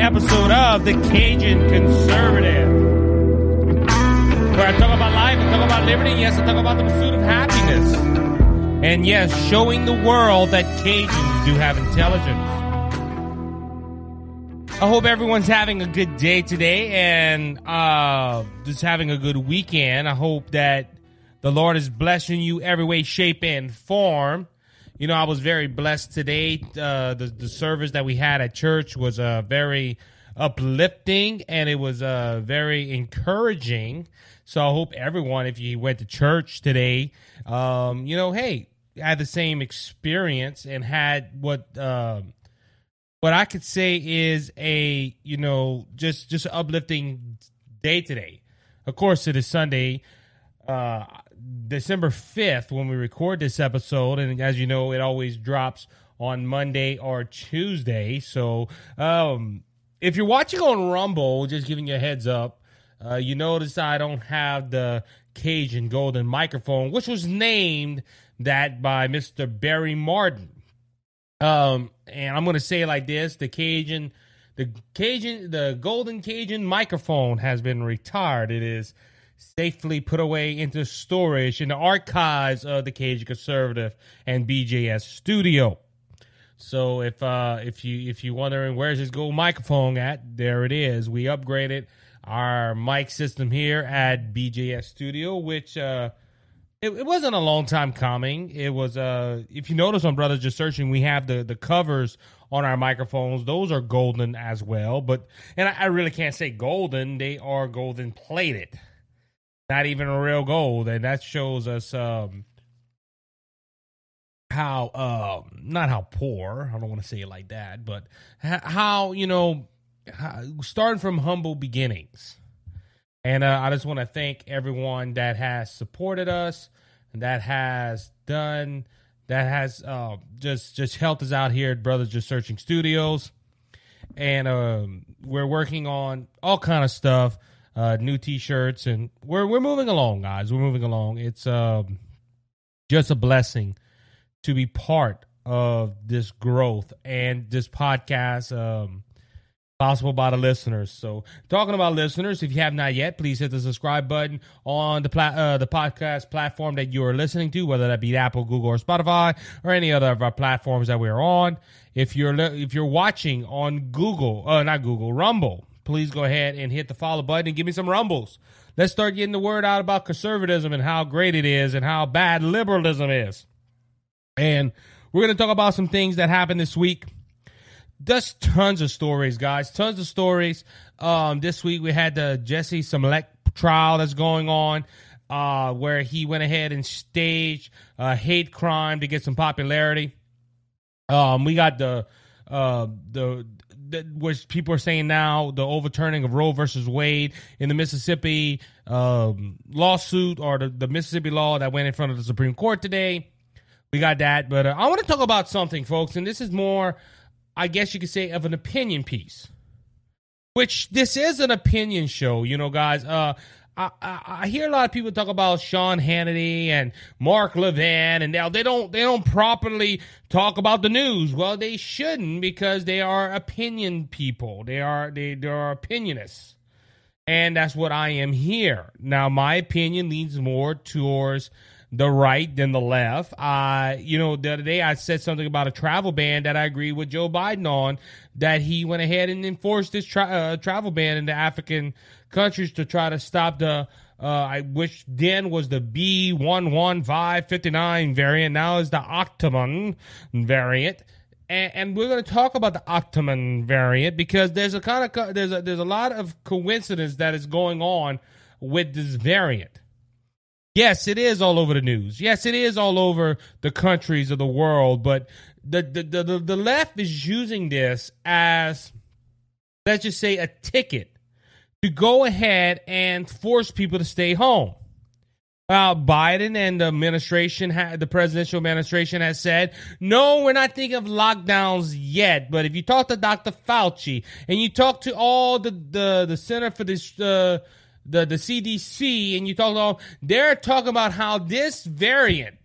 episode of the Cajun Conservative, where I talk about life, I talk about liberty, yes, I talk about the pursuit of happiness, and yes, showing the world that Cajuns do have intelligence. I hope everyone's having a good day today and uh, just having a good weekend. I hope that the Lord is blessing you every way, shape, and form. You know, I was very blessed today. Uh, the the service that we had at church was uh, very uplifting and it was uh, very encouraging. So I hope everyone, if you went to church today, um, you know, hey, had the same experience and had what um, what I could say is a you know just just uplifting day today. Of course, it is Sunday. Uh, December 5th when we record this episode. And as you know, it always drops on Monday or Tuesday. So um, if you're watching on Rumble, just giving you a heads up, uh, you notice I don't have the Cajun Golden microphone, which was named that by Mr. Barry Martin. Um, and I'm going to say it like this the Cajun. The Cajun, the Golden Cajun microphone has been retired. It is safely put away into storage in the archives of the Cajun Conservative and BJS studio. So if uh, if you if you wondering where's this gold microphone at, there it is. We upgraded our mic system here at BJS Studio, which uh, it, it, wasn't a long time coming. It was uh, if you notice on Brothers Just Searching, we have the the covers on our microphones. Those are golden as well, but and I, I really can't say golden. They are golden plated not even a real gold, and that shows us um, how um, not how poor. I don't want to say it like that, but how you know starting from humble beginnings. And uh, I just want to thank everyone that has supported us, and that has done, that has uh, just just helped us out here at Brothers Just Searching Studios, and um, we're working on all kind of stuff uh, new T-shirts, and we're we're moving along, guys. We're moving along. It's um, just a blessing to be part of this growth and this podcast. Um, possible by the listeners. So, talking about listeners, if you have not yet, please hit the subscribe button on the pla- uh, the podcast platform that you are listening to, whether that be Apple, Google, or Spotify, or any other of our platforms that we are on. If you're li- if you're watching on Google, uh, not Google, Rumble, please go ahead and hit the follow button and give me some rumbles. Let's start getting the word out about conservatism and how great it is and how bad liberalism is. And we're going to talk about some things that happened this week. Just tons of stories, guys. Tons of stories. Um, this week we had the Jussie Smollett trial that's going on, uh, where he went ahead and staged a hate crime to get some popularity. Um, we got the uh, the which people are saying now the overturning of Roe versus Wade in the Mississippi um, lawsuit or the, the, Mississippi law that went in front of the Supreme Court today. We got that, but uh, I want to talk about something, folks, and this is more, I guess you could say, of an opinion piece. Which this is an opinion show, you know, guys. Uh, I, I, hear a lot of people talk about Sean Hannity and Mark Levin, and now they don't they don't properly talk about the news. Well, they shouldn't because they are opinion people. They are they, they are opinionists, and that's what I am here. Now, my opinion leans more towards the right than the left. Uh, you know, the other day I said something about a travel ban that I agree with Joe Biden on, that he went ahead and enforced this tra- uh, travel ban in the African countries to try to stop the, uh, which then was the B11559 variant, now is the Octomon variant. And, and we're going to talk about the Octomon variant because there's a kind of there's a, there's a lot of coincidence that is going on with this variant. Yes, it is all over the news. Yes, it is all over the countries of the world. But the the the, the left is using this as let's just say a ticket to go ahead and force people to stay home. Uh, Biden and the administration, ha- the presidential administration has said, no, we're not thinking of lockdowns yet. But if you talk to Dr. Fauci and you talk to all the, the, the Center for this, uh, the, the CDC and you talk about, they're talking about how this variant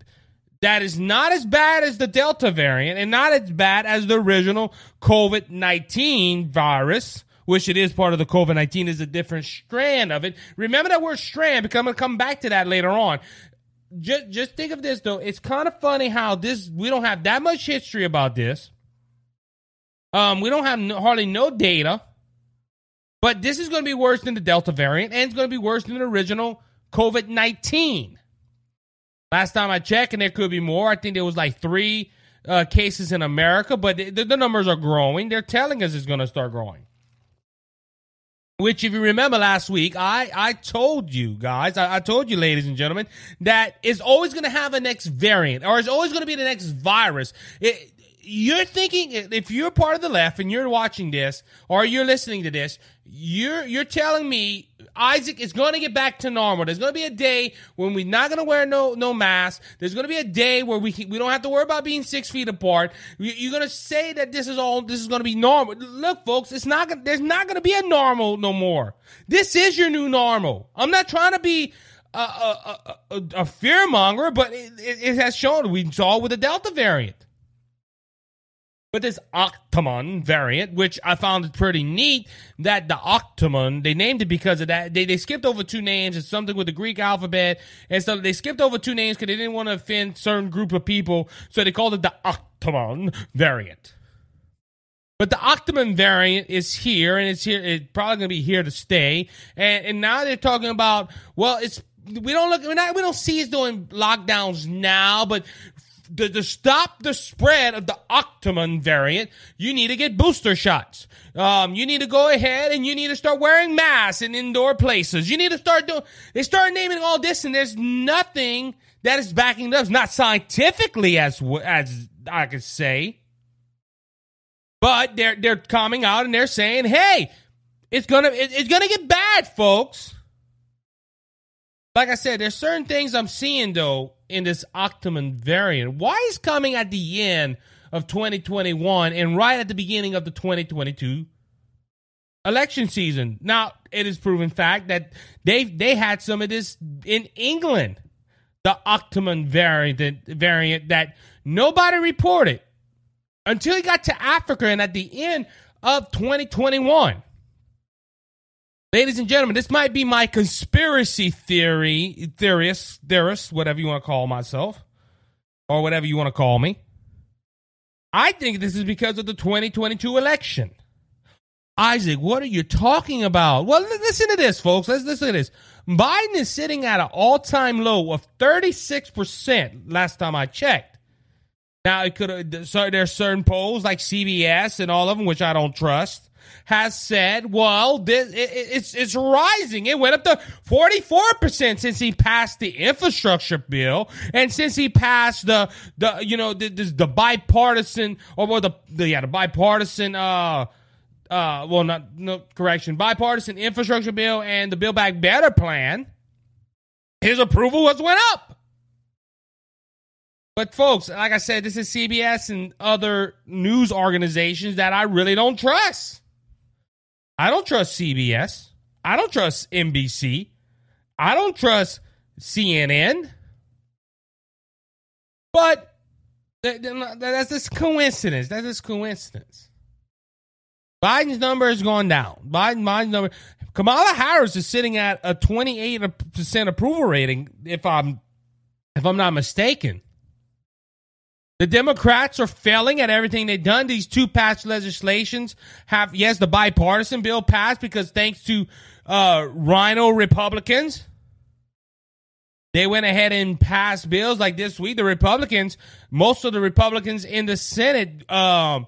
that is not as bad as the Delta variant and not as bad as the original COVID 19 virus, which it is part of the COVID 19, is a different strand of it. Remember that word strand because I'm going to come back to that later on. Just, just think of this though. It's kind of funny how this, we don't have that much history about this. Um, we don't have no, hardly no data, but this is going to be worse than the Delta variant and it's going to be worse than the original COVID 19. Last time I checked, and there could be more. I think there was like three uh, cases in America, but the, the numbers are growing. They're telling us it's going to start growing. Which, if you remember last week, I, I told you guys, I, I told you, ladies and gentlemen, that it's always going to have a next variant or it's always going to be the next virus. It, you're thinking if you're part of the left and you're watching this or you're listening to this, you're you're telling me Isaac is going to get back to normal. There's going to be a day when we're not going to wear no no mask. There's going to be a day where we can, we don't have to worry about being six feet apart. You're going to say that this is all this is going to be normal. Look, folks, it's not gonna, there's not going to be a normal no more. This is your new normal. I'm not trying to be a, a, a, a fear monger, but it, it, it has shown we saw with the Delta variant. But this Octomon variant, which I found pretty neat, that the Octomon, they named it because of that. They, they skipped over two names. It's something with the Greek alphabet. And so they skipped over two names because they didn't want to offend certain group of people. So they called it the Octomon variant. But the Octomon variant is here, and it's here. It's probably going to be here to stay. And and now they're talking about well, it's we don't look we're not, we don't see us doing lockdowns now, but to, to stop the spread of the Octomon variant, you need to get booster shots. Um, you need to go ahead and you need to start wearing masks in indoor places. You need to start doing, they start naming all this and there's nothing that is backing it up. Not scientifically as, as I could say, but they're, they're coming out and they're saying, hey, it's gonna, it, it's gonna get bad, folks. Like I said, there's certain things I'm seeing though in this Octomon variant. Why is coming at the end of 2021 and right at the beginning of the 2022 election season? Now, it is proven fact that they they had some of this in England, the Octomon variant variant that nobody reported until he got to Africa and at the end of 2021. Ladies and gentlemen, this might be my conspiracy theory, theorist, theorist, whatever you want to call myself, or whatever you want to call me. I think this is because of the 2022 election. Isaac, what are you talking about? Well, listen to this, folks. Let's listen to this. Biden is sitting at an all time low of 36% last time I checked. Now, it could so there's certain polls like CBS and all of them, which I don't trust has said, well, this, it, it's, it's rising. It went up to 44% since he passed the infrastructure bill and since he passed the, the, you know, the, the, bipartisan or well, the, the, yeah, the bipartisan, uh, uh, well, not, no, correction, bipartisan infrastructure bill and the Build Back Better plan, his approval has went up. But folks, like I said, this is CBS and other news organizations that I really don't trust. I don't trust CBS. I don't trust NBC. I don't trust CNN. But that's just coincidence. That's just coincidence. Biden's number has gone down. Biden, Biden's number. Kamala Harris is sitting at a 28% approval rating, if I'm if I'm not mistaken. The Democrats are failing at everything they've done. These two past legislations have, yes, the bipartisan bill passed because thanks to uh, RINO Republicans, they went ahead and passed bills like this week. The Republicans, most of the Republicans in the Senate, um,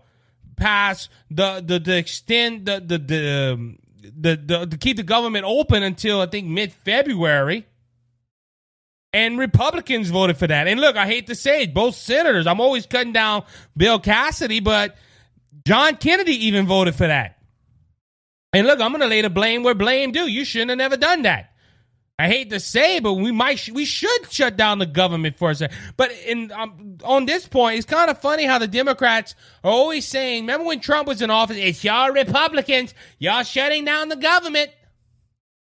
passed the the the extend the the the, um, the, the to keep the government open until I think mid February. And Republicans voted for that. And look, I hate to say it, both senators, I'm always cutting down Bill Cassidy, but John Kennedy even voted for that. And look, I'm going to lay the blame where blame due. You shouldn't have never done that. I hate to say, but we might we should shut down the government for a second. But in um, on this point, it's kind of funny how the Democrats are always saying. Remember when Trump was in office? It's y'all Republicans, y'all shutting down the government.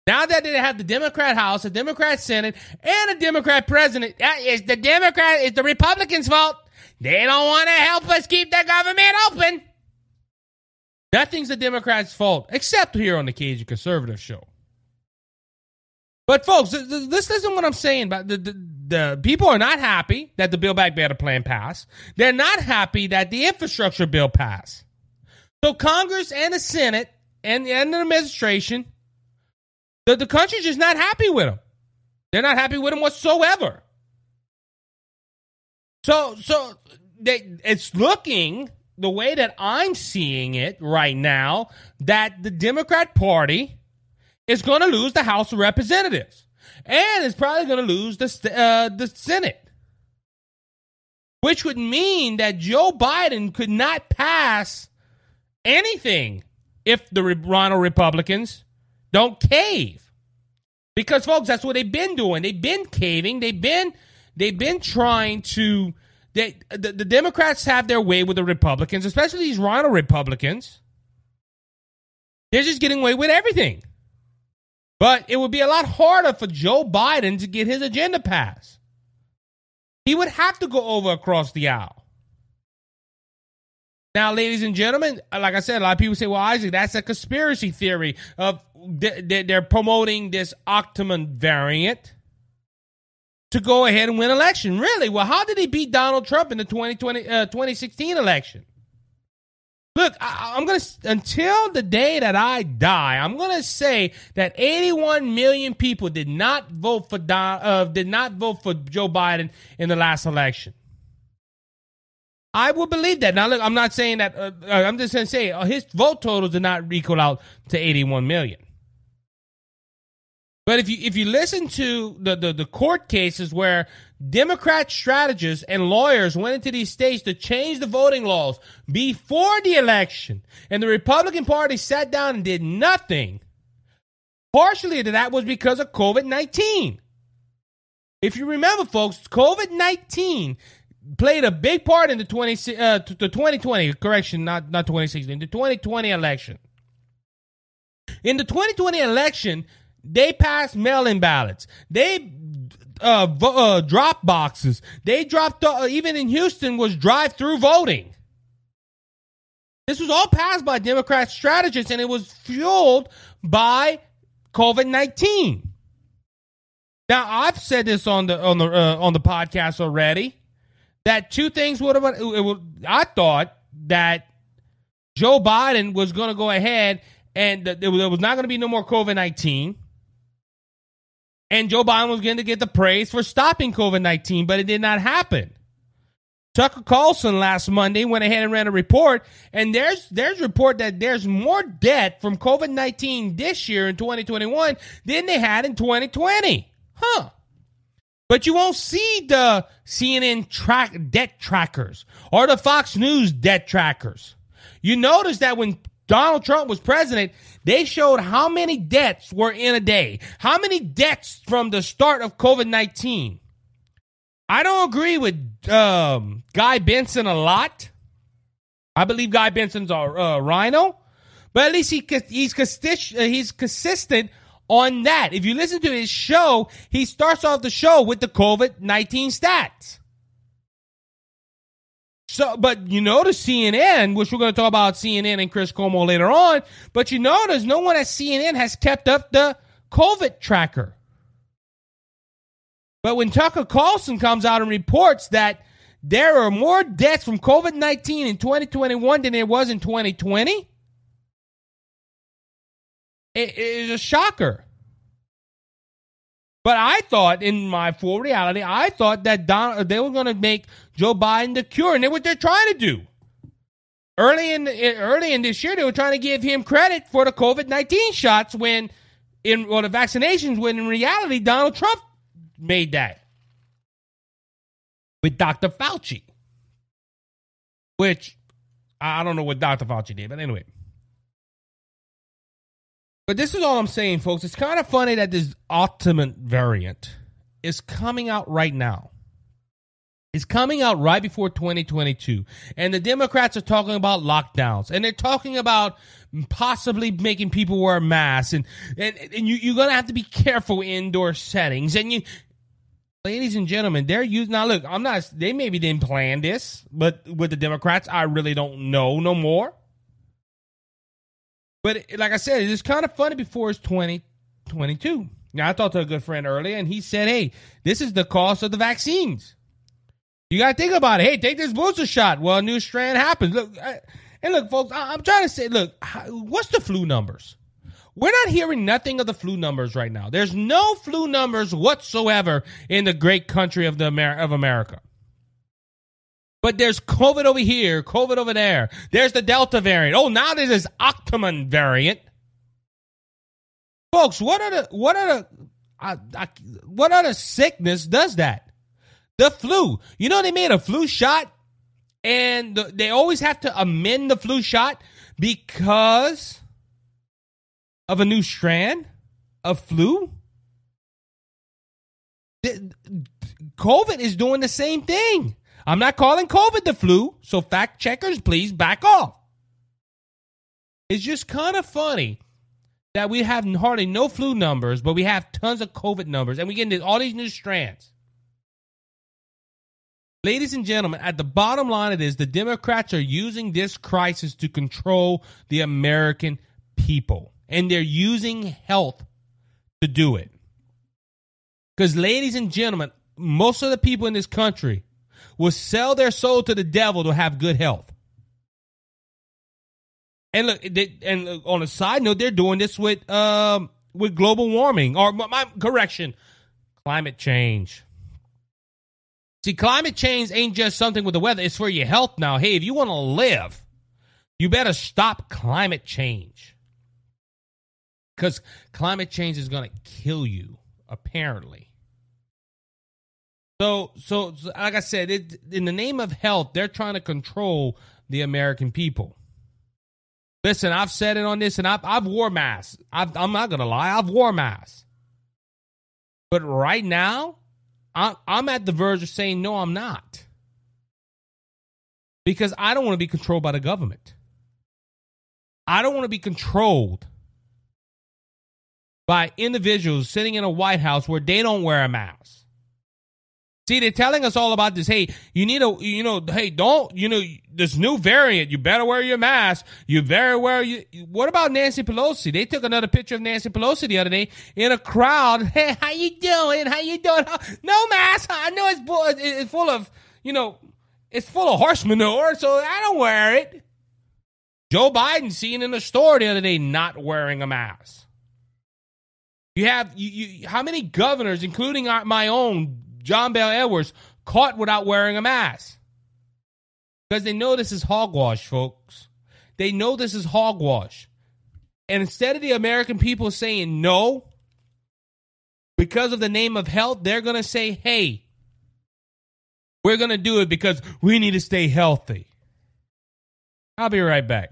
Now that they have the Democrat House, a Democrat Senate, and a Democrat president, it's the Democrat, it's the Republicans' fault. They don't want to help us keep the government open. Nothing's the Democrats' fault, except here on the Cajun Conservative Show. But folks, this isn't what I'm saying. But the, the, the people are not happy that the Build Back Better plan passed. They're not happy that the infrastructure bill passed. So Congress and the Senate and, and the administration, the, the country's just not happy with them. They're not happy with them whatsoever. So so they, it's looking the way that I'm seeing it right now that the Democrat Party is going to lose the House of Representatives and is probably going to lose the uh, the Senate, which would mean that Joe Biden could not pass anything if the Ronald Republicans don't cave. Because folks, that's what they've been doing. They've been caving. They've been they've been trying to they the, the Democrats have their way with the Republicans, especially these Ronald Republicans. They're just getting away with everything. But it would be a lot harder for Joe Biden to get his agenda passed. He would have to go over across the aisle. Now, ladies and gentlemen, like I said, a lot of people say, well, Isaac, that's a conspiracy theory of they're promoting this Octomom variant to go ahead and win election. Really? Well, how did he beat Donald Trump in the 2020, uh, 2016 election? Look, I, am going to, until the day that I die, I'm going to say that 81 million people did not vote for Don, uh, did not vote for Joe Biden in the last election. I will believe that. Now, look, I'm not saying that, uh, uh I'm just going to say uh, his vote totals did not equal out to 81 million. But if you if you listen to the, the, the court cases where Democrat strategists and lawyers went into these states to change the voting laws before the election, and the Republican Party sat down and did nothing, partially to that was because of COVID 19. If you remember, folks, COVID 19 played a big part in the 20, uh, the 2020, correction, not, not 2016, the 2020 election. In the 2020 election, they passed mail-in ballots. They uh, vo- uh, drop boxes. They dropped uh, even in Houston was drive-through voting. This was all passed by Democrat strategists, and it was fueled by COVID nineteen. Now I've said this on the on the uh, on the podcast already that two things would have. I thought that Joe Biden was going to go ahead and there was not going to be no more COVID nineteen and Joe Biden was going to get the praise for stopping COVID 19, but it did not happen. Tucker Carlson last Monday went ahead and ran a report, and there's there's report that there's more debt from COVID nineteen this year in 2021 than they had in 2020. Huh. But you won't see the CNN track debt trackers or the Fox News debt trackers. You notice that when Donald Trump was president, they showed how many deaths were in a day, how many deaths from the start of COVID 19. I don't agree with um, Guy Benson a lot. I believe Guy Benson's a RINO, but at least he he's consistent. Uh, he's consistent on that. If you listen to his show, he starts off the show with the COVID nineteen stats. So, but you notice CNN, which we're going to talk about CNN and Chris Cuomo later on, but you notice no one at CNN has kept up the COVID tracker. But when Tucker Carlson comes out and reports that there are more deaths from COVID 19 in 2021 than there was in 2020, it is a shocker. But I thought, in my full reality, I thought that Don, they were going to make Joe Biden the cure, and that's what they're trying to do. Early in early in this year, they were trying to give him credit for the COVID nineteen shots when, in well, the vaccinations. When in reality, Donald Trump made that with Dr. Fauci, which I don't know what Dr. Fauci did, but anyway. But this is all I'm saying, folks. It's kind of funny that this Octomom variant is coming out right now. It's coming out right before 2022. And the Democrats are talking about lockdowns and they're talking about possibly making people wear masks and, and, and you, you're going to have to be careful indoor settings. And you, ladies and gentlemen, they're using, now look, I'm not, they maybe didn't plan this, but with the Democrats, I really don't know no more. But like I said, it's kind of funny before it's 2022. Now, I talked to a good friend earlier and he said, hey, this is the cost of the vaccines. You got to think about it. Hey, take this booster shot. Well, a new strand happens. Look, I, and look, folks, I, am trying to say, look, what's the flu numbers? We're not hearing nothing of the flu numbers right now. There's no flu numbers whatsoever in the great country of the Amer- of America. But there's COVID over here, COVID over there. There's the Delta variant. Oh, now there's this Octomon variant. Folks, what are the what are the what other sickness does that? The flu. You know they made a flu shot and the, they always have to amend the flu shot because of a new strand of flu. COVID is doing the same thing. I'm not calling COVID the flu, so fact checkers, please back off. It's just kind of funny that we have hardly no flu numbers, but we have tons of COVID numbers, and we get into all these new strands. Ladies and gentlemen, at the bottom line it is the Democrats are using this crisis to control the American people. And they're using health to do it. Because, ladies and gentlemen, most of the people in this country will sell their soul to the devil to have good health. And look, they, and look, on a side note, they're doing this with um, with global warming, or my correction, climate change. See, climate change ain't just something with the weather, it's for your health now. Hey, if you want to live, you better stop climate change. Because climate change is going to kill you, apparently. So, so, so, like I said, it, in the name of health, they're trying to control the American people. Listen, I've said it on this, and I've, I've wore masks. I've, I'm not to lie, I've wore masks. But right now, I'm at the verge of saying, no, I'm not. Because I don't want to be controlled by the government. I don't want to be controlled by individuals sitting in a White House where they don't wear a mask. See, they're telling us all about this. Hey, you need a, you know, hey, don't, you know, this new variant, you better wear your mask. You better wear you. What about Nancy Pelosi? They took another picture of Nancy Pelosi the other day in a crowd. Hey, how you doing? How you doing? No mask. I know it's full, it's full of, you know, it's full of horse manure, so I don't wear it. Joe Biden seen in the store the other day not wearing a mask. You have you, you how many governors, including my own John Bel Edwards caught without wearing a mask. Because they know this is hogwash, folks. They know this is hogwash. And instead of the American people saying no, because of the name of health, they're going to say, hey, we're going to do it because we need to stay healthy. I'll be right back.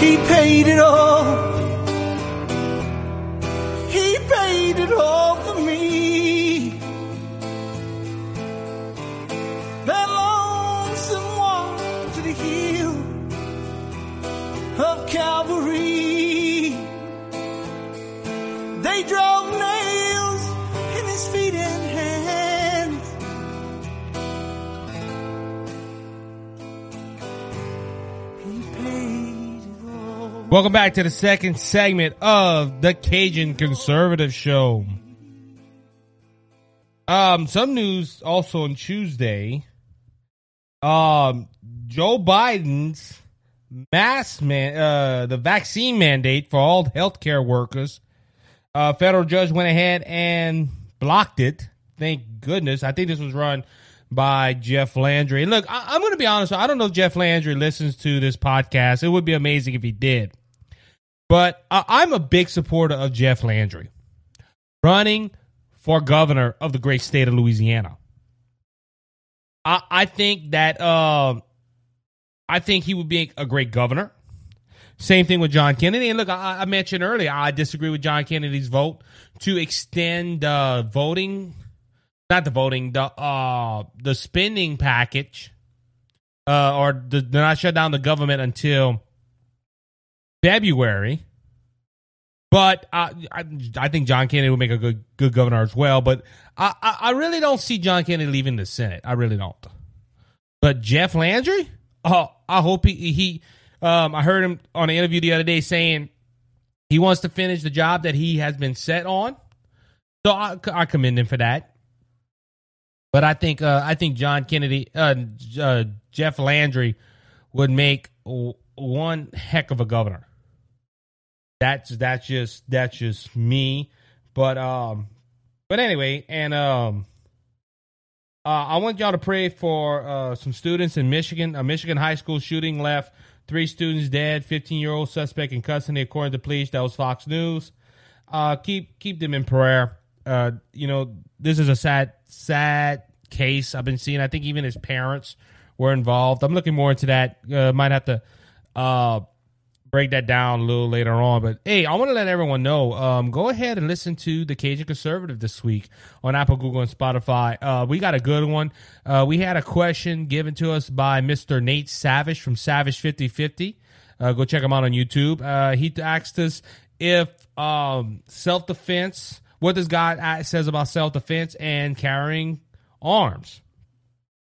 He paid it all. Welcome back to the second segment of the Cajun Conservative Show. Um, some news also on Tuesday. um, Joe Biden's mass man, uh, the vaccine mandate for all healthcare workers. Uh, federal judge went ahead and blocked it. Thank goodness. I think this was run by Jeff Landry. And look, I, am going to be honest. I don't know if Jeff Landry listens to this podcast. It would be amazing if he did. But I, I'm a big supporter of Jeff Landry running for governor of the great state of Louisiana. I, I think that uh, I think he would be a great governor. Same thing with John Kennedy. And look, I, I mentioned earlier, I disagree with John Kennedy's vote to extend uh, voting, not the voting, the uh, the spending package, uh, or the, not shut down the government until February. But uh, I, I think John Kennedy would make a good good governor as well. But I, I, I really don't see John Kennedy leaving the Senate. I really don't. But Jeff Landry, oh, I hope he he. Um, I heard him on an interview the other day saying he wants to finish the job that he has been set on. So I, I commend him for that. But I think uh, I think John Kennedy, uh, uh, Jeff Landry would make one heck of a governor that's that's just that's just me. But um, but anyway, and um, uh, I want y'all to pray for uh, some students in Michigan. A Michigan high school shooting left three students dead. Fifteen year old suspect in custody, according to police. That was Fox News. Uh, keep keep them in prayer. Uh, you know, this is a sad sad case I've been seeing. I think even his parents were involved. I'm looking more into that. Uh, might have to uh break that down a little later on. But hey, I want to let everyone know. Um, go ahead and listen to the Cajun Conservative this week on Apple, Google, and Spotify. Uh, we got a good one. Uh, we had a question given to us by Mr. Nate Savage from Savage Fifty Fifty. Uh, go check him out on YouTube. Uh, he asked us if um, self defense. What does God says about self defense and carrying arms?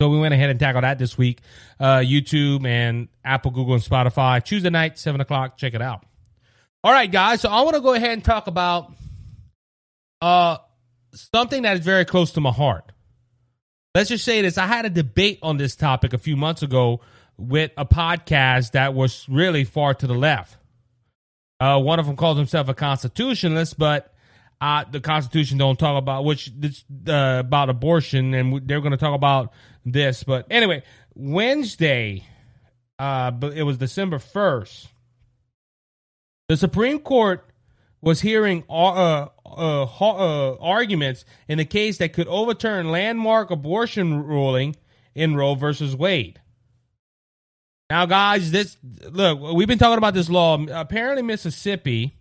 So we went ahead and tackled that this week. Uh, YouTube and Apple, Google, and Spotify. Tuesday night, 7 o'clock. Check it out. All right, guys. So I want to go ahead and talk about uh, something that is very close to my heart. Let's just say this. I had a debate on this topic a few months ago with a podcast that was really far to the left. Uh, one of them calls himself a constitutionalist, but uh, the Constitution don't talk about which uh, about abortion, and they're going to talk about this. But anyway, Wednesday, uh, but it was December 1st, the Supreme Court was hearing uh, uh, uh, arguments in a case that could overturn landmark abortion ruling in Roe versus Wade. Now, guys, this look, we've been talking about this law. Apparently, Mississippi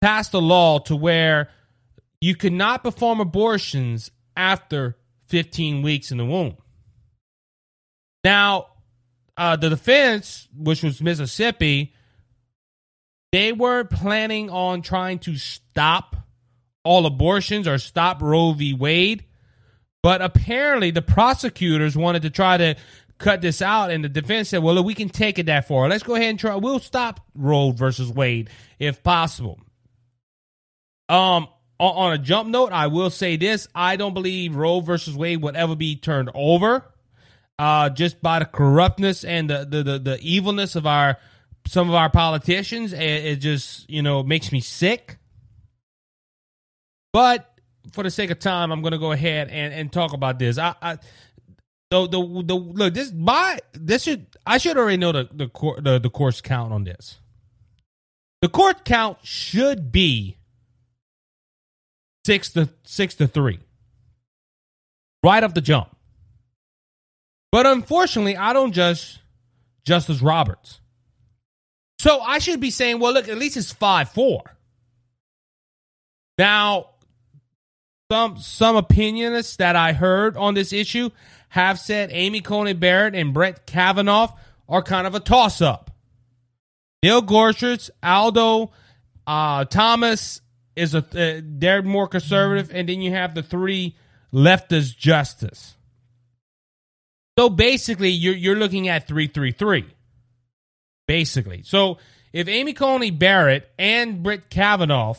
passed a law to where you could not perform abortions after 15 weeks in the womb. Now, uh, the defense, which was Mississippi, they weren't planning on trying to stop all abortions or stop Roe v. Wade. But apparently, the prosecutors wanted to try to cut this out, and the defense said, "Well, look, we can take it that far. Let's go ahead and try. We'll stop Roe versus Wade if possible." Um, on a jump note, I will say this: I don't believe Roe versus Wade would ever be turned over, uh, just by the corruptness and the, the the, the evilness of our some of our politicians. It, it just you know makes me sick. But for the sake of time, I'm going to go ahead and, and talk about this. I, I the, the the look this my this should I should already know the the the, the course count on this. The court count should be six to six to three, right off the jump. But unfortunately, I don't judge Justice Roberts. So I should be saying, well, look, at least it's five four. Now, some some opinionists that I heard on this issue have said Amy Coney Barrett and Brett Kavanaugh are kind of a toss up. Neil Gorsuch, Alito uh, Thomas, is a uh, they're more conservative, and then you have the three leftist justice. So basically, you're you're looking at three three three. Basically, so if Amy Coney Barrett and Brett Kavanaugh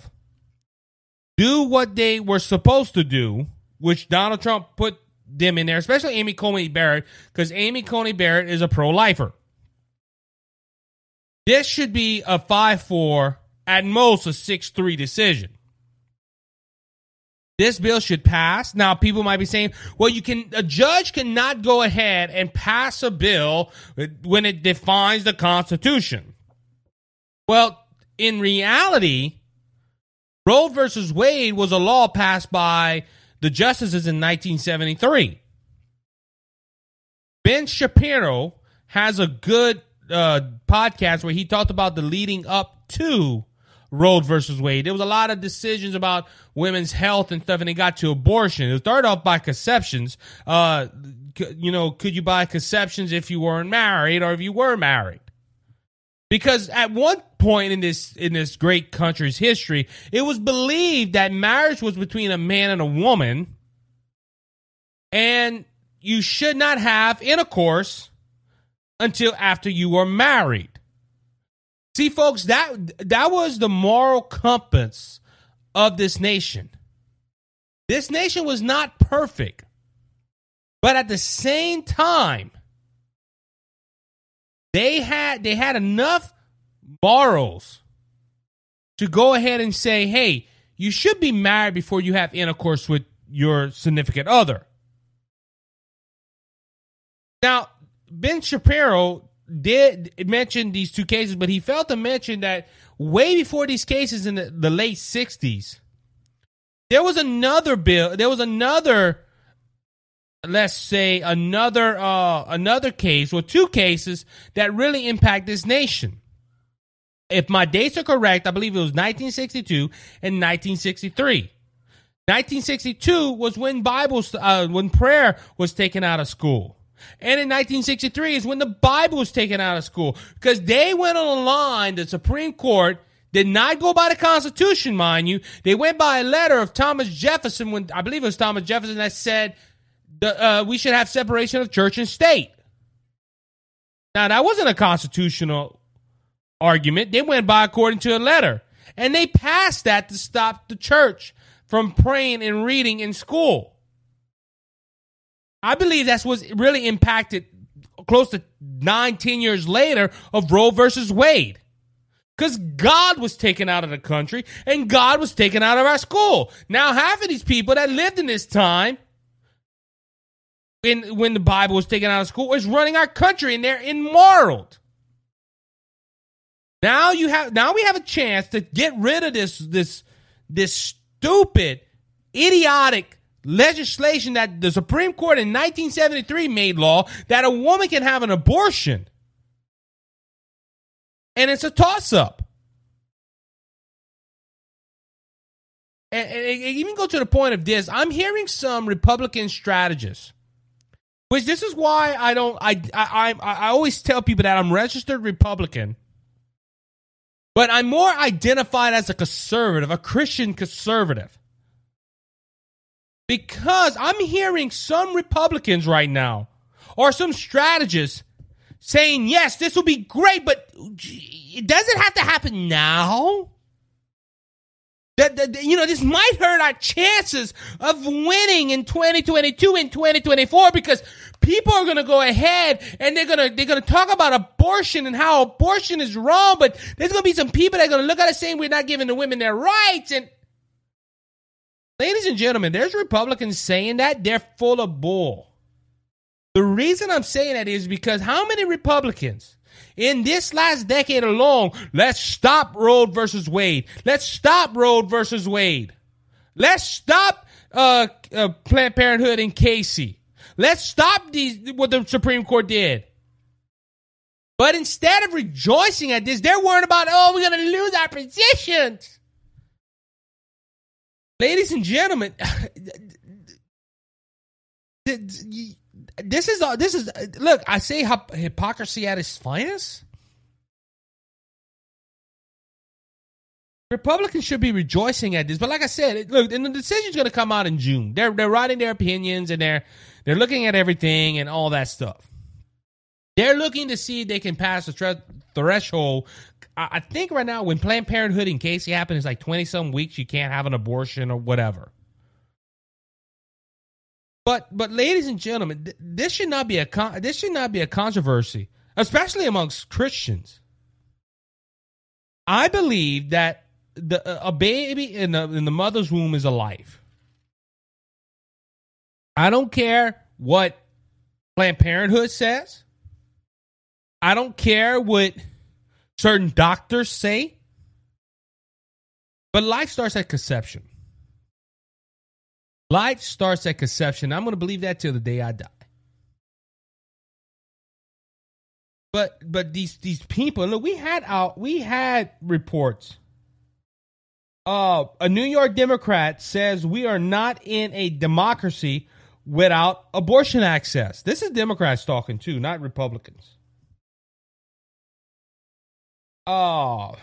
do what they were supposed to do, which Donald Trump put them in there, especially Amy Coney Barrett, because Amy Coney Barrett is a pro lifer. This should be a 5 4, at most a 6 3 decision. This bill should pass. Now, people might be saying, well, you can, a judge cannot go ahead and pass a bill when it defines the Constitution. Well, in reality, Roe versus Wade was a law passed by the justices in 1973. Ben Shapiro has a good uh, podcast where he talked about the leading up to Roe versus Wade. There was a lot of decisions about women's health and stuff, and it got to abortion. It started off by conceptions. Uh, you know, could you buy conceptions if you weren't married or if you were married? Because at one point in this in this great country's history, it was believed that marriage was between a man and a woman, and you should not have intercourse until after you were married. See, folks, that that was the moral compass of this nation. This nation was not perfect, but at the same time, they had they had enough morals to go ahead and say, "Hey, you should be married before you have intercourse with your significant other." Now, Ben Shapiro did mention these two cases, but he failed to mention that way before these cases in the, the late 60s, there was another bill, there was another let's say another uh another case or two cases that really impact this nation. If my dates are correct, I believe it was 1962 and 1963. 1962 was when Bible uh, when prayer was taken out of school. And in 1963 is when the Bible was taken out of school because they went on a line. The Supreme Court did not go by the Constitution, mind you. They went by a letter of Thomas Jefferson when I believe it was Thomas Jefferson that said the, uh, we should have separation of church and state. Now that wasn't a constitutional argument. They went by according to a letter, and they passed that to stop the church from praying and reading in school. I believe that's what really impacted close to nine, ten years later of Roe versus Wade. Because God was taken out of the country and God was taken out of our school. Now, half of these people that lived in this time in, when the Bible was taken out of school is running our country and they're immoral. Now you have now we have a chance to get rid of this this this stupid, idiotic legislation that the Supreme Court in 1973 made law that a woman can have an abortion. And it's a toss up. And, even go to the point of this. I'm hearing some Republican strategists, which this is why I don't. I I, I always tell people that I'm registered Republican, but I'm more identified as a conservative, a Christian conservative because I'm hearing some Republicans right now or some strategists saying, yes, this will be great, but it does it have to happen now? That, that, you know, this might hurt our chances of winning in 2022 and 2024 because people are going to go ahead and they're going to, they're going to talk about abortion and how abortion is wrong, but there's going to be some people that are going to look at it saying we're not giving the women their rights and, Ladies and gentlemen, there's Republicans saying that they're full of bull. The reason I'm saying that is because how many Republicans in this last decade alone, let's stop Roe versus Wade. Let's stop Roe versus Wade. Let's stop uh, uh, Planned Parenthood and Casey. Let's stop these what the Supreme Court did. But instead of rejoicing at this, they're worried about, oh, we're going to lose our positions. Ladies and gentlemen, this is this is look. I say hypocrisy at its finest. Republicans should be rejoicing at this, but like I said, look, and the decision's going to come out in June. They're they're writing their opinions and they're they're looking at everything and all that stuff. They're looking to see if they can pass the threshold I think right now when Planned Parenthood and Casey happen, it's like twenty some weeks you can't have an abortion or whatever. But but ladies and gentlemen, th- this should not be a con- this should not be a controversy, especially amongst Christians. I believe that the a baby in the in the mother's womb is alive. I don't care what Planned Parenthood says. I don't care what certain doctors say. But life starts at conception. Life starts at conception. I'm going to believe that till the day I die. But but these these people, look, we had out we had reports. Uh, a New York Democrat says we are not in a democracy without abortion access. This is Democrats talking too, not Republicans. Oh,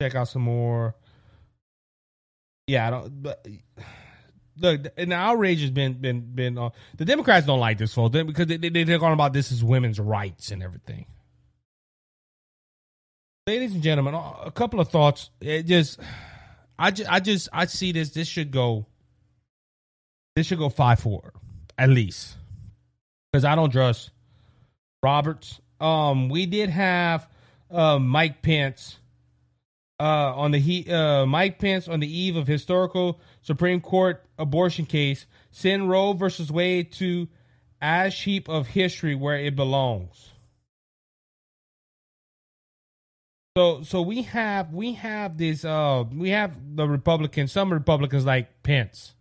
check out some more. Yeah, I don't. But look, an outrage has been been been. Uh, the Democrats don't like this, folks, because they, they they're going about this as women's rights and everything. Ladies and gentlemen, a couple of thoughts. It just, I just, I just, I see this. This should go. This should go five four, at least, because I don't trust Roberts. Um, we did have uh, Mike Pence uh, on the he, uh, Mike Pence on the eve of historical Supreme Court abortion case send Roe versus Wade to ash heap of history where it belongs. So so we have we have this uh we have the Republicans some Republicans like Pence.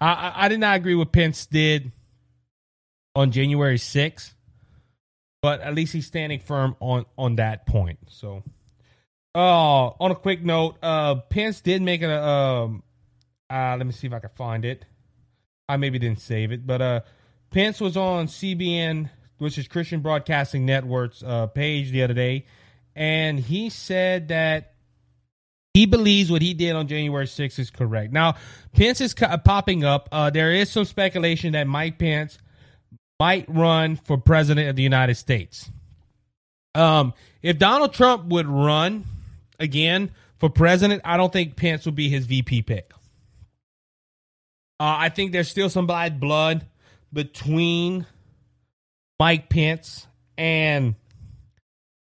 I I, I did not agree with Pence did on January 6th, but at least he's standing firm on on that point. So uh on a quick note, uh Pence did make a um uh let me see if I can find it. I maybe didn't save it, but uh Pence was on CBN, which is Christian Broadcasting Network's uh page the other day and he said that he believes what he did on January 6th is correct. Now, Pence is co- popping up. Uh, there is some speculation that Mike Pence might run for president of the United States. Um, if Donald Trump would run again for president, I don't think Pence would be his VP pick. Uh, I think there's still some bad blood between Mike Pence and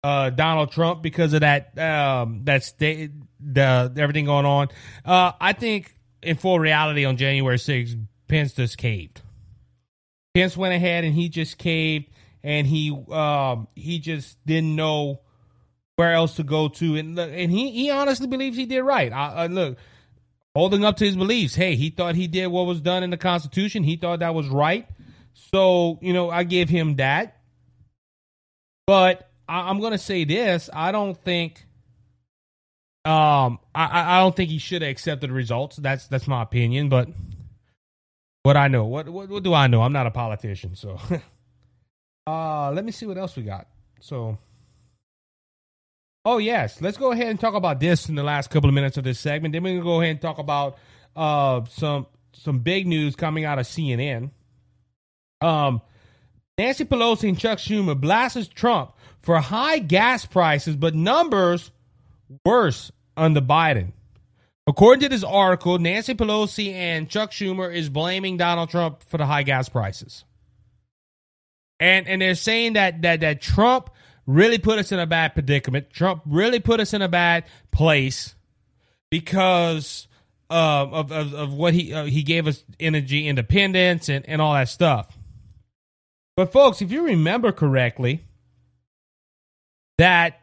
uh, Donald Trump because of that um, that state the everything going on. Uh, I think in full reality on January 6th, Pence just caved. Pence went ahead and he just caved and he um, he just didn't know where else to go to and look, and he he honestly believes he did right. I, I look holding up to his beliefs. Hey, he thought he did what was done in the Constitution. He thought that was right. So you know, I give him that. But I, am going to say this: I don't think, um, I, I don't think he should have accepted the results. That's that's my opinion. But what I know, what what, what do I know? I'm not a politician, so. uh, let me see what else we got. So. Oh yes, let's go ahead and talk about this in the last couple of minutes of this segment. Then we're gonna go ahead and talk about uh some some big news coming out of CNN. Um, Nancy Pelosi and Chuck Schumer blasts Trump for high gas prices, but numbers worse under Biden. According to this article, Nancy Pelosi and Chuck Schumer is blaming Donald Trump for the high gas prices. And and they're saying that that that Trump really put us in a bad predicament. Trump really put us in a bad place because uh, of, of, of what he uh, he gave us energy independence and, and all that stuff. But folks, if you remember correctly, that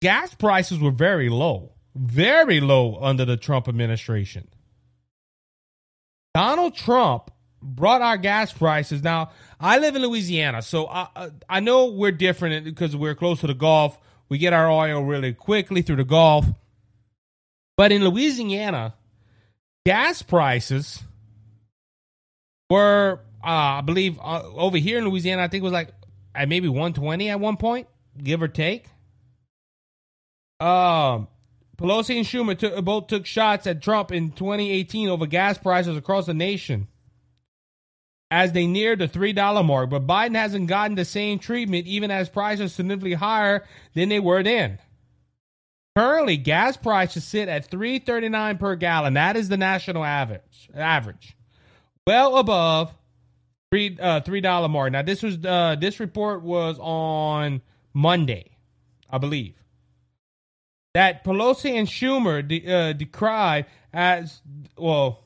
gas prices were very low, very low under the Trump administration. Donald Trump brought our gas prices. Now, I live in Louisiana, so I I know we're different because we're close to the Gulf. We get our oil really quickly through the Gulf. But in Louisiana, gas prices were, uh, I believe, uh, over here in Louisiana, I think it was like at maybe 120 at one point, give or take. Um, Pelosi and Schumer both took shots at Trump in 2018 over gas prices across the nation as they neared the $3 mark. But Biden hasn't gotten the same treatment, even as prices significantly higher than they were then. Currently, gas prices sit at $3.39 per gallon. That is the national average. Average, well above Three uh three dollar mark. Now this was uh this report was on Monday, I believe. That Pelosi and Schumer de- uh, decried as well.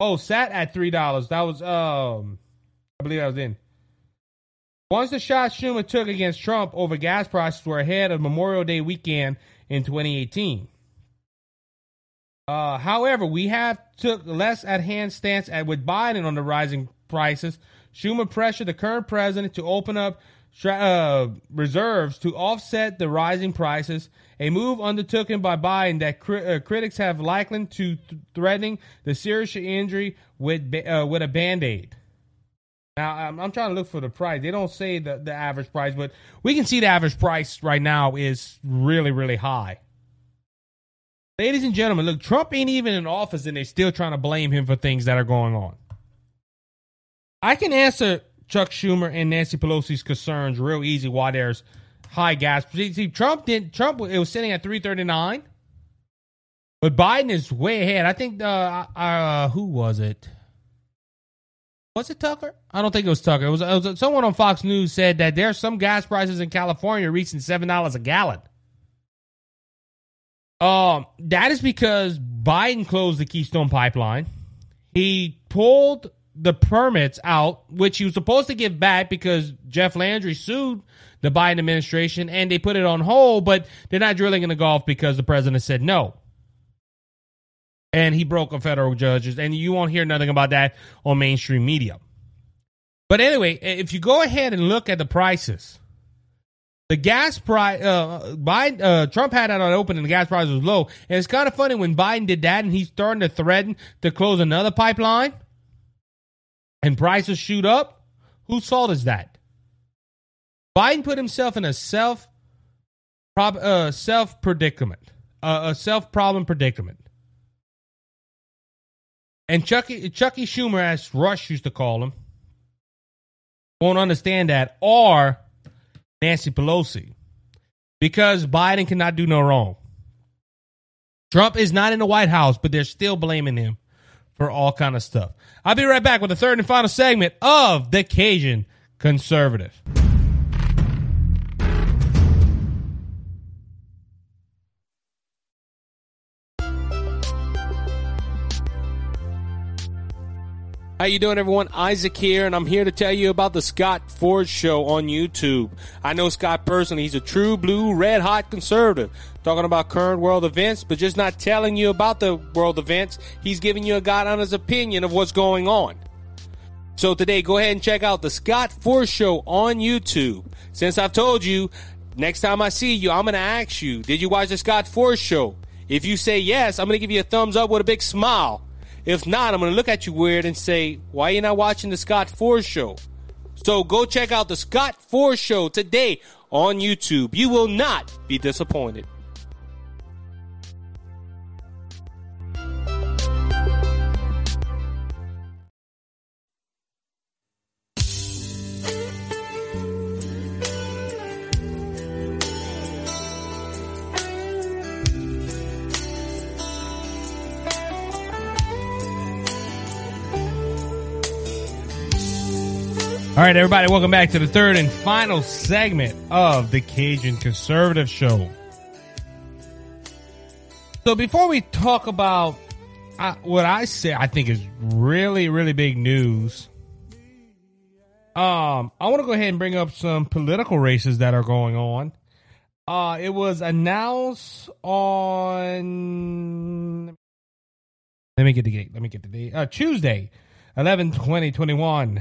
Oh, sat at three dollars. That was um, I believe that was in. Once the shots Schumer took against Trump over gas prices were ahead of Memorial Day weekend in 2018. Uh, however, we have took less at hand stance at, with Biden on the rising prices. Schumer pressured the current president to open up uh, reserves to offset the rising prices, a move undertaken by Biden that cri- uh, critics have likened to th- threatening the serious injury with ba- uh, with a band aid. Now I'm, I'm, trying to look for the price. They don't say the, the average price, but we can see the average price right now is really really high. Ladies and gentlemen, look, Trump ain't even in office and they're still trying to blame him for things that are going on. I can answer Chuck Schumer and Nancy Pelosi's concerns real easy why there's high gas. See, Trump didn't. Trump it was sitting at 339. But Biden is way ahead. I think uh, uh who was it? Was it Tucker? I don't think it was Tucker. It was, it was someone on Fox News said that there's some gas prices in California reaching seven dollars a gallon. Um, that is because Biden closed the Keystone Pipeline. He pulled the permits out, which he was supposed to give back because Jeff Landry sued the Biden administration and they put it on hold, but they're not drilling in the Gulf because the president said no. And he broke a federal judges, and you won't hear nothing about that on mainstream media. But anyway, if you go ahead and look at the prices, the gas price, uh, Biden, uh, Trump had it on open and the gas price was low. And it's kind of funny when Biden did that and he's starting to threaten to close another pipeline and prices shoot up. Whose fault is that? Biden put himself in a self, uh, self predicament, uh, a self problem predicament. And Chucky, Chucky Schumer, as Rush used to call him, won't understand that, or Nancy Pelosi because Biden cannot do no wrong. Trump is not in the White House, but they're still blaming him for all kind of stuff. I'll be right back with the third and final segment of the Cajun Conservative. How you doing, everyone? Isaac here, and I'm here to tell you about the Scott Ford Show on YouTube. I know Scott personally; he's a true blue, red hot conservative, talking about current world events, but just not telling you about the world events. He's giving you a God honest opinion of what's going on. So today, go ahead and check out the Scott Ford Show on YouTube. Since I've told you, next time I see you, I'm going to ask you, did you watch the Scott Ford Show? If you say yes, I'm going to give you a thumbs up with a big smile. If not, I'm going to look at you weird and say, why are you not watching the Scott Ford Show? So go check out the Scott Ford Show today on YouTube. You will not be disappointed. All right, everybody, welcome back to the third and final segment of the Cajun Conservative Show. So, before we talk about uh, what I say, I think is really, really big news. Um, I want to go ahead and bring up some political races that are going on. Uh, it was announced on. Let me get the date. Let me get the date. Uh, Tuesday, 11 20 21.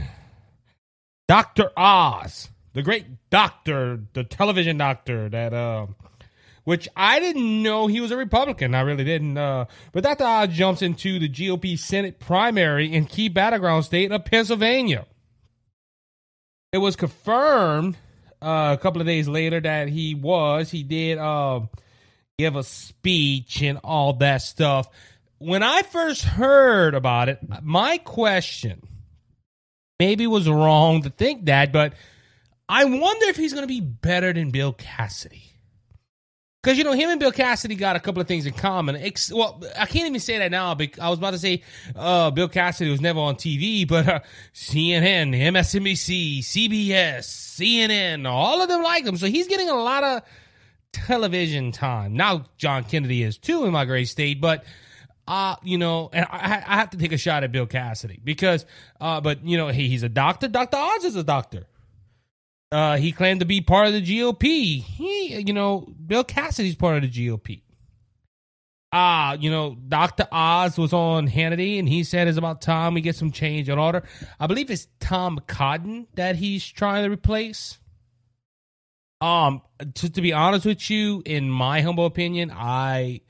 Dr. Oz, the great doctor, the television doctor that uh which I didn't know he was a Republican. I really didn't. Uh, but Dr. Oz jumps into the GOP Senate primary in key battleground state of Pennsylvania. It was confirmed uh, a couple of days later that he was. He did uh, give a speech and all that stuff. When I first heard about it, my question maybe was wrong to think that, but I wonder if he's going to be better than Bill Cassidy. Because you know him and Bill Cassidy got a couple of things in common. Well, I can't even say that now. I was about to say uh, Bill Cassidy was never on TV, but uh, CNN, MSNBC, CBS, CNN, all of them like him. So he's getting a lot of television time. Now John Kennedy is too in my great state, but uh, you know, and I, I have to take a shot at Bill Cassidy because, uh, but you know, he, he's a doctor. Dr. Oz is a doctor. Uh, he claimed to be part of the GOP. He, you know, Bill Cassidy's part of the GOP. Ah, uh, you know, Dr. Oz was on Hannity and he said it's about time we get some change in order. I believe it's Tom Cotton that he's trying to replace. Um, to, to be honest with you, in my humble opinion, I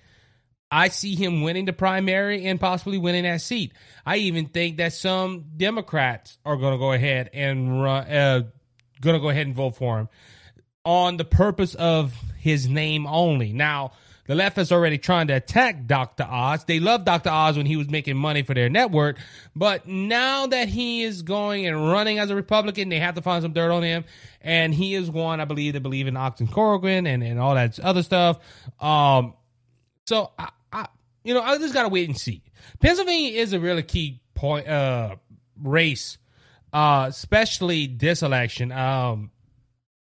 I see him winning the primary and possibly winning that seat. I even think that some Democrats are going to go ahead and run, uh, going to go ahead and vote for him on the purpose of his name only. Now, the left is already trying to attack Dr. Oz. They loved Dr. Oz when he was making money for their network, but now that he is going and running as a Republican, they have to find some dirt on him. And he is one, I believe, to believe in Oxen Corrigan and, and all that other stuff. Um, so you know, I just gotta wait and see. Pennsylvania is a really key point uh, race, uh, especially this election. Um,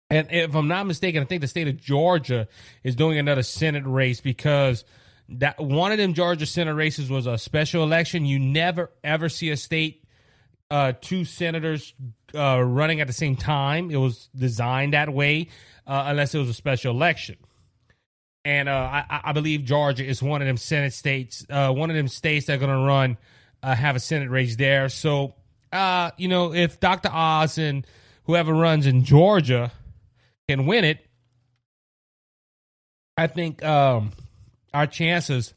and if I'm not mistaken, I think the state of Georgia is doing another Senate race because that one of them Georgia Senate races was a special election. You never ever see a state uh, two senators uh, running at the same time. It was designed that way, uh, unless it was a special election. And uh, I, I, believe Georgia is one of them Senate states, uh, one of them states that are going to run, uh, have a Senate race there. So, you know, if Dr. Oz and whoever runs in Georgia can win it, I think um, our chances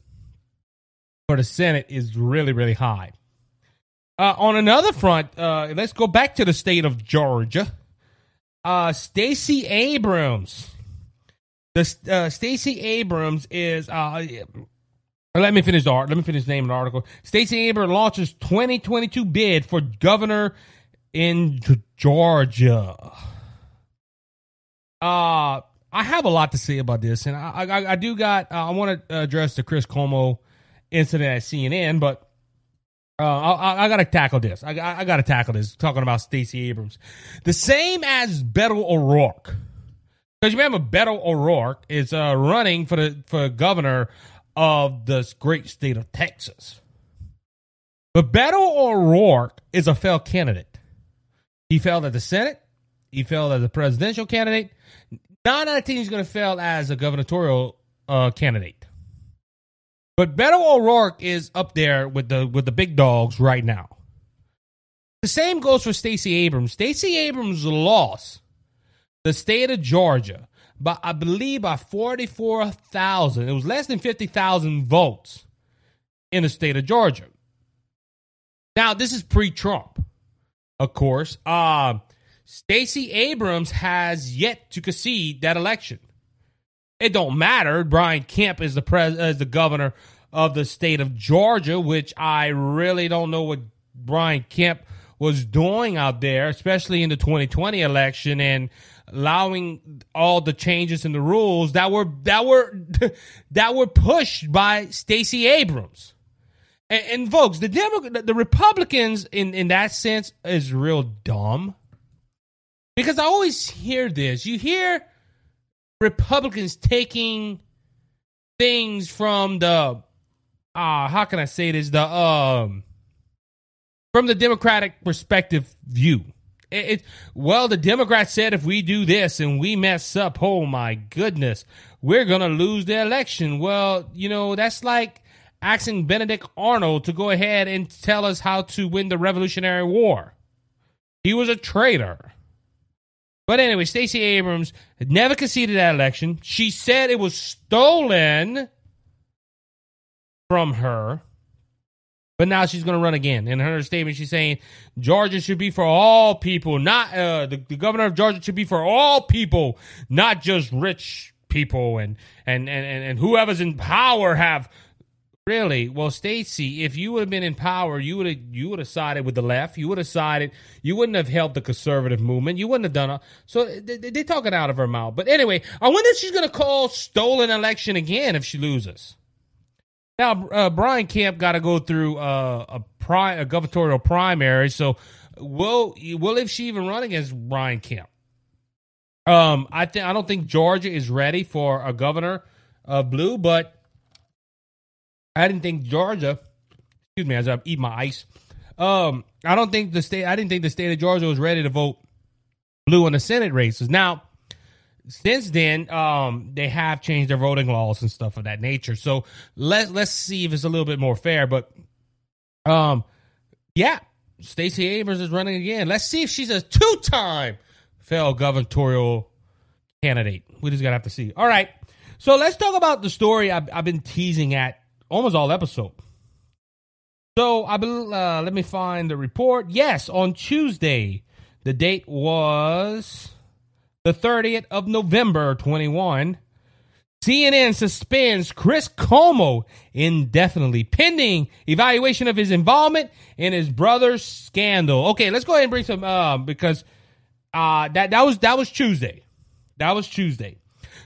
for the Senate is really, really high. Uh, on another front, uh, let's go back to the state of Georgia. Uh, Stacey Abrams. The uh, Stacey Abrams is. Uh, let me finish the art. Let me finish of the article. Stacey Abrams launches 2022 bid for governor in Georgia. Uh, I have a lot to say about this, and I I, I do got. Uh, I want to address the Chris Cuomo incident at CNN, but uh, I, I, gotta tackle this. I, I gotta tackle this. Talking about Stacey Abrams, the same as Beto O'Rourke, because you remember Beto O'Rourke is uh, running for the for governor of this great state of Texas. But Beto O'Rourke is a failed candidate. He failed at the Senate. He failed as a presidential candidate. Nine out of ten, he's going to fail as a gubernatorial uh, candidate. But Beto O'Rourke is up there with the with the big dogs right now. The same goes for Stacey Abrams. Stacey Abrams lost the state of Georgia by I believe by forty four thousand. It was less than fifty thousand votes in the state of Georgia. Now this is pre-Trump, of course. Uh, Stacey Abrams has yet to concede that election. It don't matter. Brian Kemp is the pres is the governor of the state of Georgia, which I really don't know what Brian Kemp was doing out there, especially in the 2020 election and allowing all the changes in the rules that were that were that were pushed by Stacey Abrams. And, and folks, the Demo- the Republicans in in that sense is real dumb. Because I always hear this. You hear Republicans taking things from the uh how can I say this? The um from the Democratic perspective view. It, it, well, the Democrats said if we do this and we mess up, oh my goodness, we're gonna lose the election. Well, you know, that's like asking Benedict Arnold to go ahead and tell us how to win the Revolutionary War. He was a traitor. But anyway, Stacey Abrams never conceded that election. She said it was stolen from her. But now she's going to run again. In her statement, she's saying Georgia should be for all people, not uh, the, the governor of Georgia should be for all people, not just rich people and and and and, whoever's in power have Really? Well, Stacey, if you would have been in power, you would have you would have sided with the left. You would have sided. You wouldn't have helped the conservative movement. You wouldn't have done it. So they, they- talking out of her mouth. But anyway, I wonder if she's going to call stolen election again if she loses. Now, uh, Brian Kemp got to go through uh, a pri- a gubernatorial primary. So, will will if she even run against Brian Kemp? Um, I think I don't think Georgia is ready for a governor of blue, but I didn't think Georgia. Excuse me, as I eat my ice. Um, I don't think the state. I didn't think the state of Georgia was ready to vote blue in the Senate races. Now, since then, um, they have changed their voting laws and stuff of that nature. So let's let's see if it's a little bit more fair. But, um, yeah, Stacey Abrams is running again. Let's see if she's a two-time failed gubernatorial candidate. We just gotta have to see. All right, so let's talk about the story I've, I've been teasing at almost all episode. So I bel uh, let me find the report. Yes, on Tuesday, the date was the 30th of November, 21. CNN suspends Chris Cuomo indefinitely, pending evaluation of his involvement in his brother's scandal. Okay, let's go ahead and bring some uh, because uh, that that was that was Tuesday. That was Tuesday.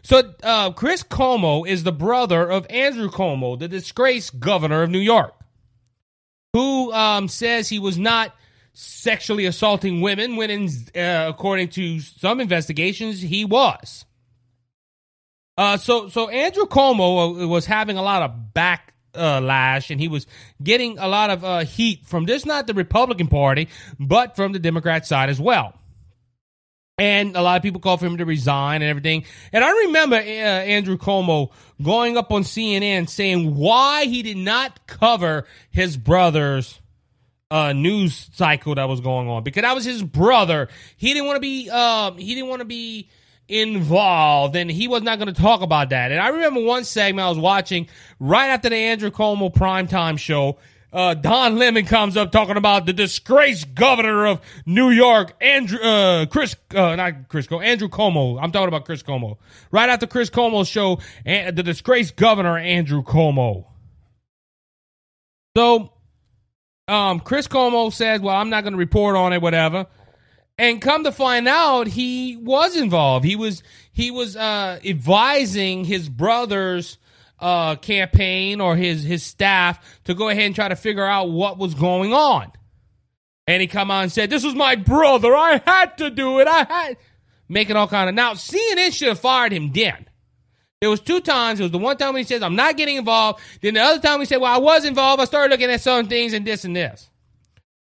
So uh, Chris Cuomo is the brother of Andrew Cuomo, the disgraced governor of New York, who um, says he was not sexually assaulting women when, in, uh, according to some investigations, he was. Uh, so so Andrew Cuomo was having a lot of backlash, and he was getting a lot of uh, heat from just not the Republican Party, but from the Democrat side as well. And a lot of people called for him to resign and everything. And I remember uh, Andrew Cuomo going up on CNN saying why he did not cover his brother's uh, news cycle that was going on because that was his brother. He didn't want to be um, he didn't want to be involved and he was not going to talk about that. And I remember one segment I was watching right after the Andrew Cuomo primetime show. Uh, Don Lemon comes up talking about the disgraced governor of New York, Andrew, uh, Chris, uh, not Chris Cuomo, Andrew Cuomo. I'm talking about Chris Cuomo. Right after Chris Cuomo's show, and the disgraced governor, Andrew Cuomo. So, um, Chris Cuomo says, well, I'm not going to report on it, whatever. And come to find out, he was involved. He was he was uh, advising his brother's uh, campaign or his his staff to go ahead and try to figure out what was going on. And he come on and said, "This was my brother. I had to do it. I had." Making all kind of now. CNN should have fired him then. There was two times. It was the one time when he says, "I'm not getting involved." Then the other time he said, "Well, I was involved. I started looking at some things and this and this."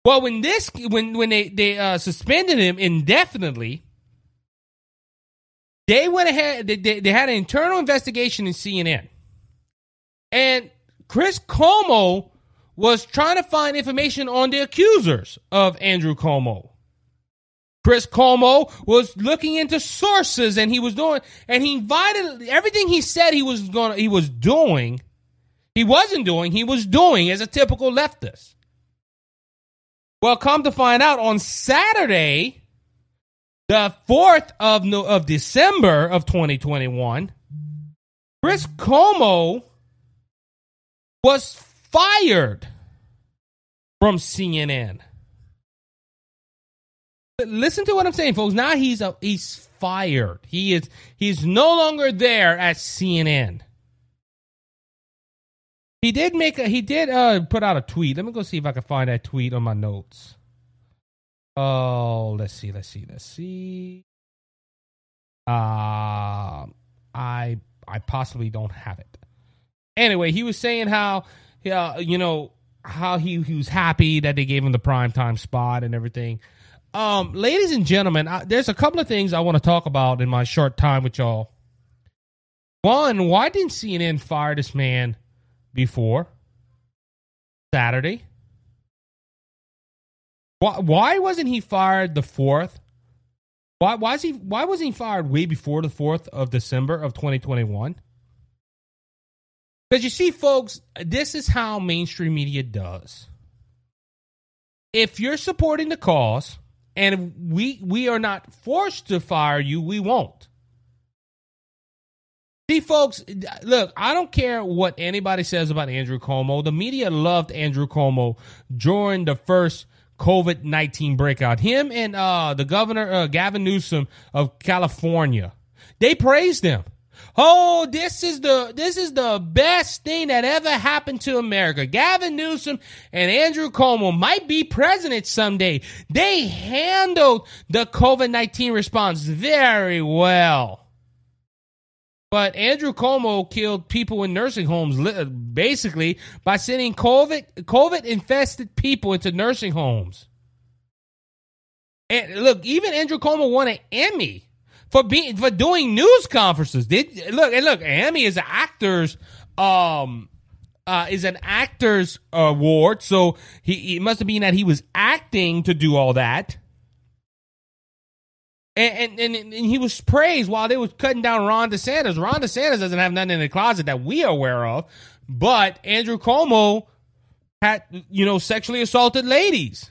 Well, when this when when they they uh, suspended him indefinitely, they went ahead. They, they, they had an internal investigation in CNN, and Chris Cuomo was trying to find information on the accusers of Andrew Cuomo. Chris Cuomo was looking into sources, and he was doing, and he invited everything he said he was going, he was doing. He wasn't doing. He was doing as a typical leftist. Well, come to find out, on Saturday, the fourth of no, of December of 2021, Chris Cuomo was fired from CNN. Listen to what I'm saying, folks. Now he's a, he's fired. He is he's no longer there at CNN. He did make a he did uh put out a tweet. Let me go see if I can find that tweet on my notes. Oh, let's see, let's see, let's see. Uh I I possibly don't have it. Anyway, he was saying how uh, you know how he he was happy that they gave him the prime time spot and everything. Um, ladies and gentlemen, I, there's a couple of things I want to talk about in my short time with y'all. One, why didn't CNN fire this man before Saturday? Why, why wasn't he fired the fourth? Why why is he why wasn't he fired way before the fourth of December of 2021? Because you see, folks, this is how mainstream media does. If you're supporting the cause, and we we are not forced to fire you, we won't. See, folks, look, I don't care what anybody says about Andrew Cuomo. The media loved Andrew Cuomo during the first COVID 19 breakout. Him and uh, the governor, uh, Gavin Newsom of California, they praised him. Oh, this is the this is the best thing that ever happened to America. Gavin Newsom and Andrew Cuomo might be president someday. They handled the COVID 19 response very well. But Andrew Cuomo killed people in nursing homes basically by sending COVID COVID infested people into nursing homes. And look, even Andrew Cuomo won an Emmy for being for doing news conferences. Did look and look, Emmy is an actors um uh, is an actors award, so he it must have been that he was acting to do all that. And, and, and, he was praised while they was cutting down Ron DeSantis. Ron DeSantis doesn't have nothing in the closet that we are aware of, but Andrew Cuomo had, you know, sexually assaulted ladies.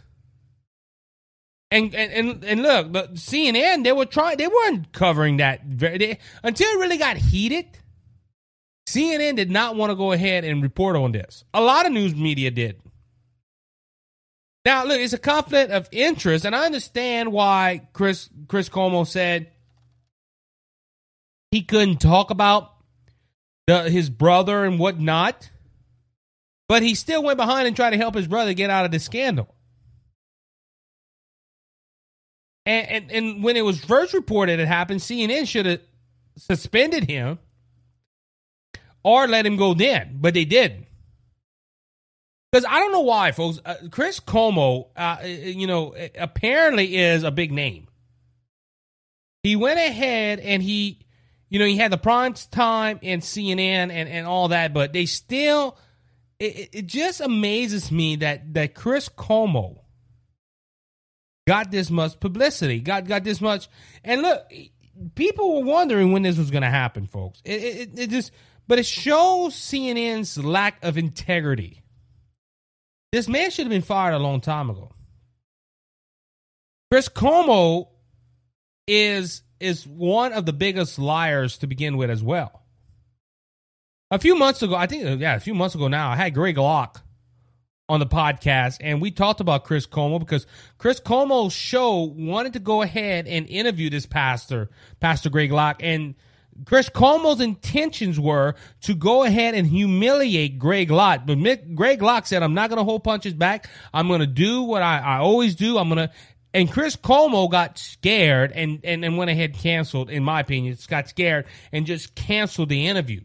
And and and, look, CNN they were trying they weren't covering that very they, until it really got heated. CNN did not want to go ahead and report on this. A lot of news media did. Now, look, it's a conflict of interest, and I understand why Chris Chris Cuomo said he couldn't talk about the, his brother and whatnot, but he still went behind and tried to help his brother get out of the scandal. And, and, and when it was first reported it happened, CNN should have suspended him or let him go then, but they didn't. Because I don't know why, folks. Uh, Chris Cuomo, uh, you know, apparently is a big name. He went ahead and he, you know, he had the prime time in CNN and, and all that, but they still, it, it just amazes me that that Chris Cuomo got this much publicity, got got this much, and look, people were wondering when this was going to happen, folks. It, it, it just, but it shows CNN's lack of integrity this man should have been fired a long time ago. Chris Cuomo is is one of the biggest liars to begin with as well. A few months ago, I think yeah, a few months ago now, I had Greg Locke on the podcast and we talked about Chris Cuomo because Chris Cuomo's show wanted to go ahead and interview this pastor, Pastor Greg Locke, and Chris Cuomo's intentions were to go ahead and humiliate Greg Locke. But Mick, Greg Locke said, I'm not going to hold punches back. I'm going to do what I, I always do. I'm going to. And Chris Cuomo got scared and, and, and went ahead and canceled, in my opinion, just got scared and just canceled the interview.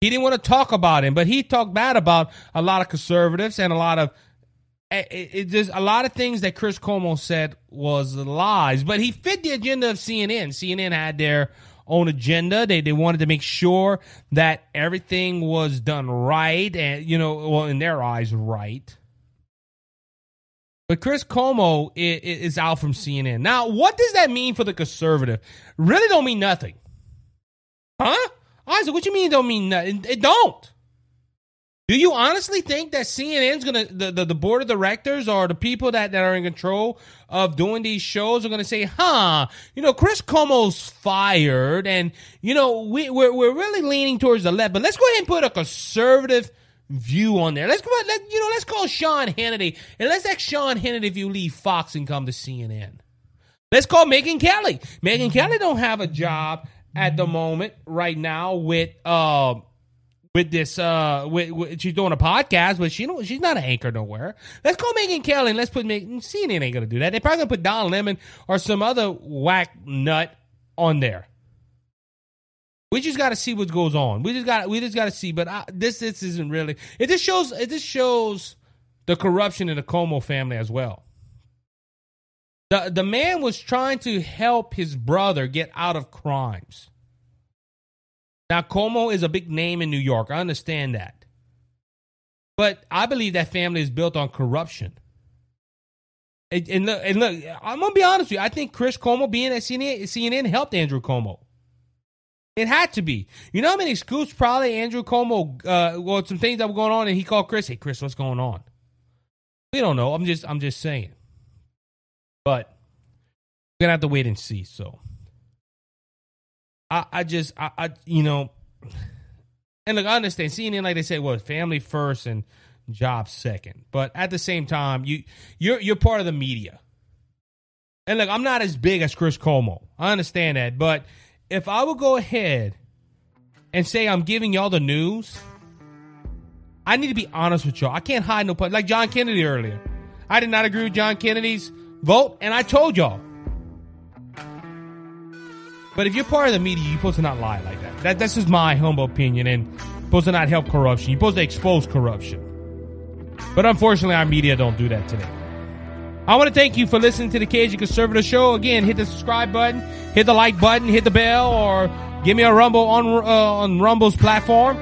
He didn't want to talk about him, but he talked bad about a lot of conservatives and a lot of eh, eh, it, it, just a lot of things that Chris Cuomo said was lies, but he fit the agenda of CNN. CNN had their own agenda. They they wanted to make sure that everything was done right, and you know, well, in their eyes, right. But Chris Cuomo is, out from CNN. Now, what does that mean for the conservative? Really don't mean nothing. Huh? Isaac, what you mean don't mean nothing? It don't. Do you honestly think that CNN's gonna the, the, the, board of directors or the people that, that are in control of doing these shows are gonna say, huh, you know, Chris Cuomo's fired and you know, we we're, we're really leaning towards the left, but let's go ahead and put a conservative view on there. Let's go let you know, let's call Sean Hannity and let's ask Sean Hannity if you leave Fox and come to CNN. Let's call Megyn Kelly. Megyn Kelly don't have a job at the moment right now with uh with this uh with, with, she's doing a podcast but she don't she's not an anchor nowhere. Let's call megyn kelly and let's put megyn cnn ain't gonna do that. They're probably gonna put don lemon or some other whack nut on there. We just got to see what goes on. We just gotta we just got to see but I, this this isn't really it just shows it just shows the corruption in the Cuomo family as well. The the man was trying to help his brother get out of crimes now, Cuomo is a big name in New York. I understand that. But I believe that family is built on corruption. And, and look, and look, I'm gonna be honest with you. I think Chris Cuomo being at CNN, CNN helped Andrew Cuomo. It had to be. You know how many scoops probably Andrew Cuomo, uh, well, some things that were going on, and he called Chris. Hey, Chris, what's going on? We don't know. I'm just, I'm just saying. But we're gonna have to wait and see. So I, I just, I, I, you know, and look, I understand CNN, like they say, was family first and job second. But at the same time, you you're you're part of the media. And look, I'm not as big as Chris Cuomo. I understand that, but if I would go ahead and say I'm giving y'all the news, I need to be honest with y'all. I can't hide no part. Like John Kennedy earlier, I did not agree with John Kennedy's vote, and I told y'all. But if you're part of the media, you're supposed to not lie like that. that that's just my humble opinion, and supposed to not help corruption. You're supposed to expose corruption. But unfortunately, our media don't do that today. I want to thank you for listening to the Cajun Conservative Show. Again, hit the subscribe button, hit the like button, hit the bell, or give me a rumble on uh, on Rumble's platform.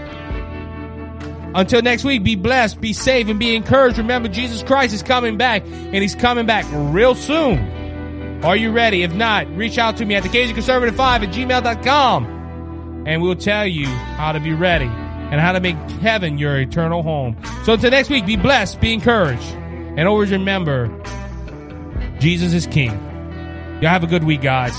Until next week, be blessed, be safe, and be encouraged. Remember, Jesus Christ is coming back, and He's coming back real soon. Are you ready? If not, reach out to me at the Conservative 5 at gmail.com, and we'll tell you how to be ready and how to make heaven your eternal home. So until next week, be blessed, be encouraged, and always remember Jesus is King. Y'all have a good week, guys.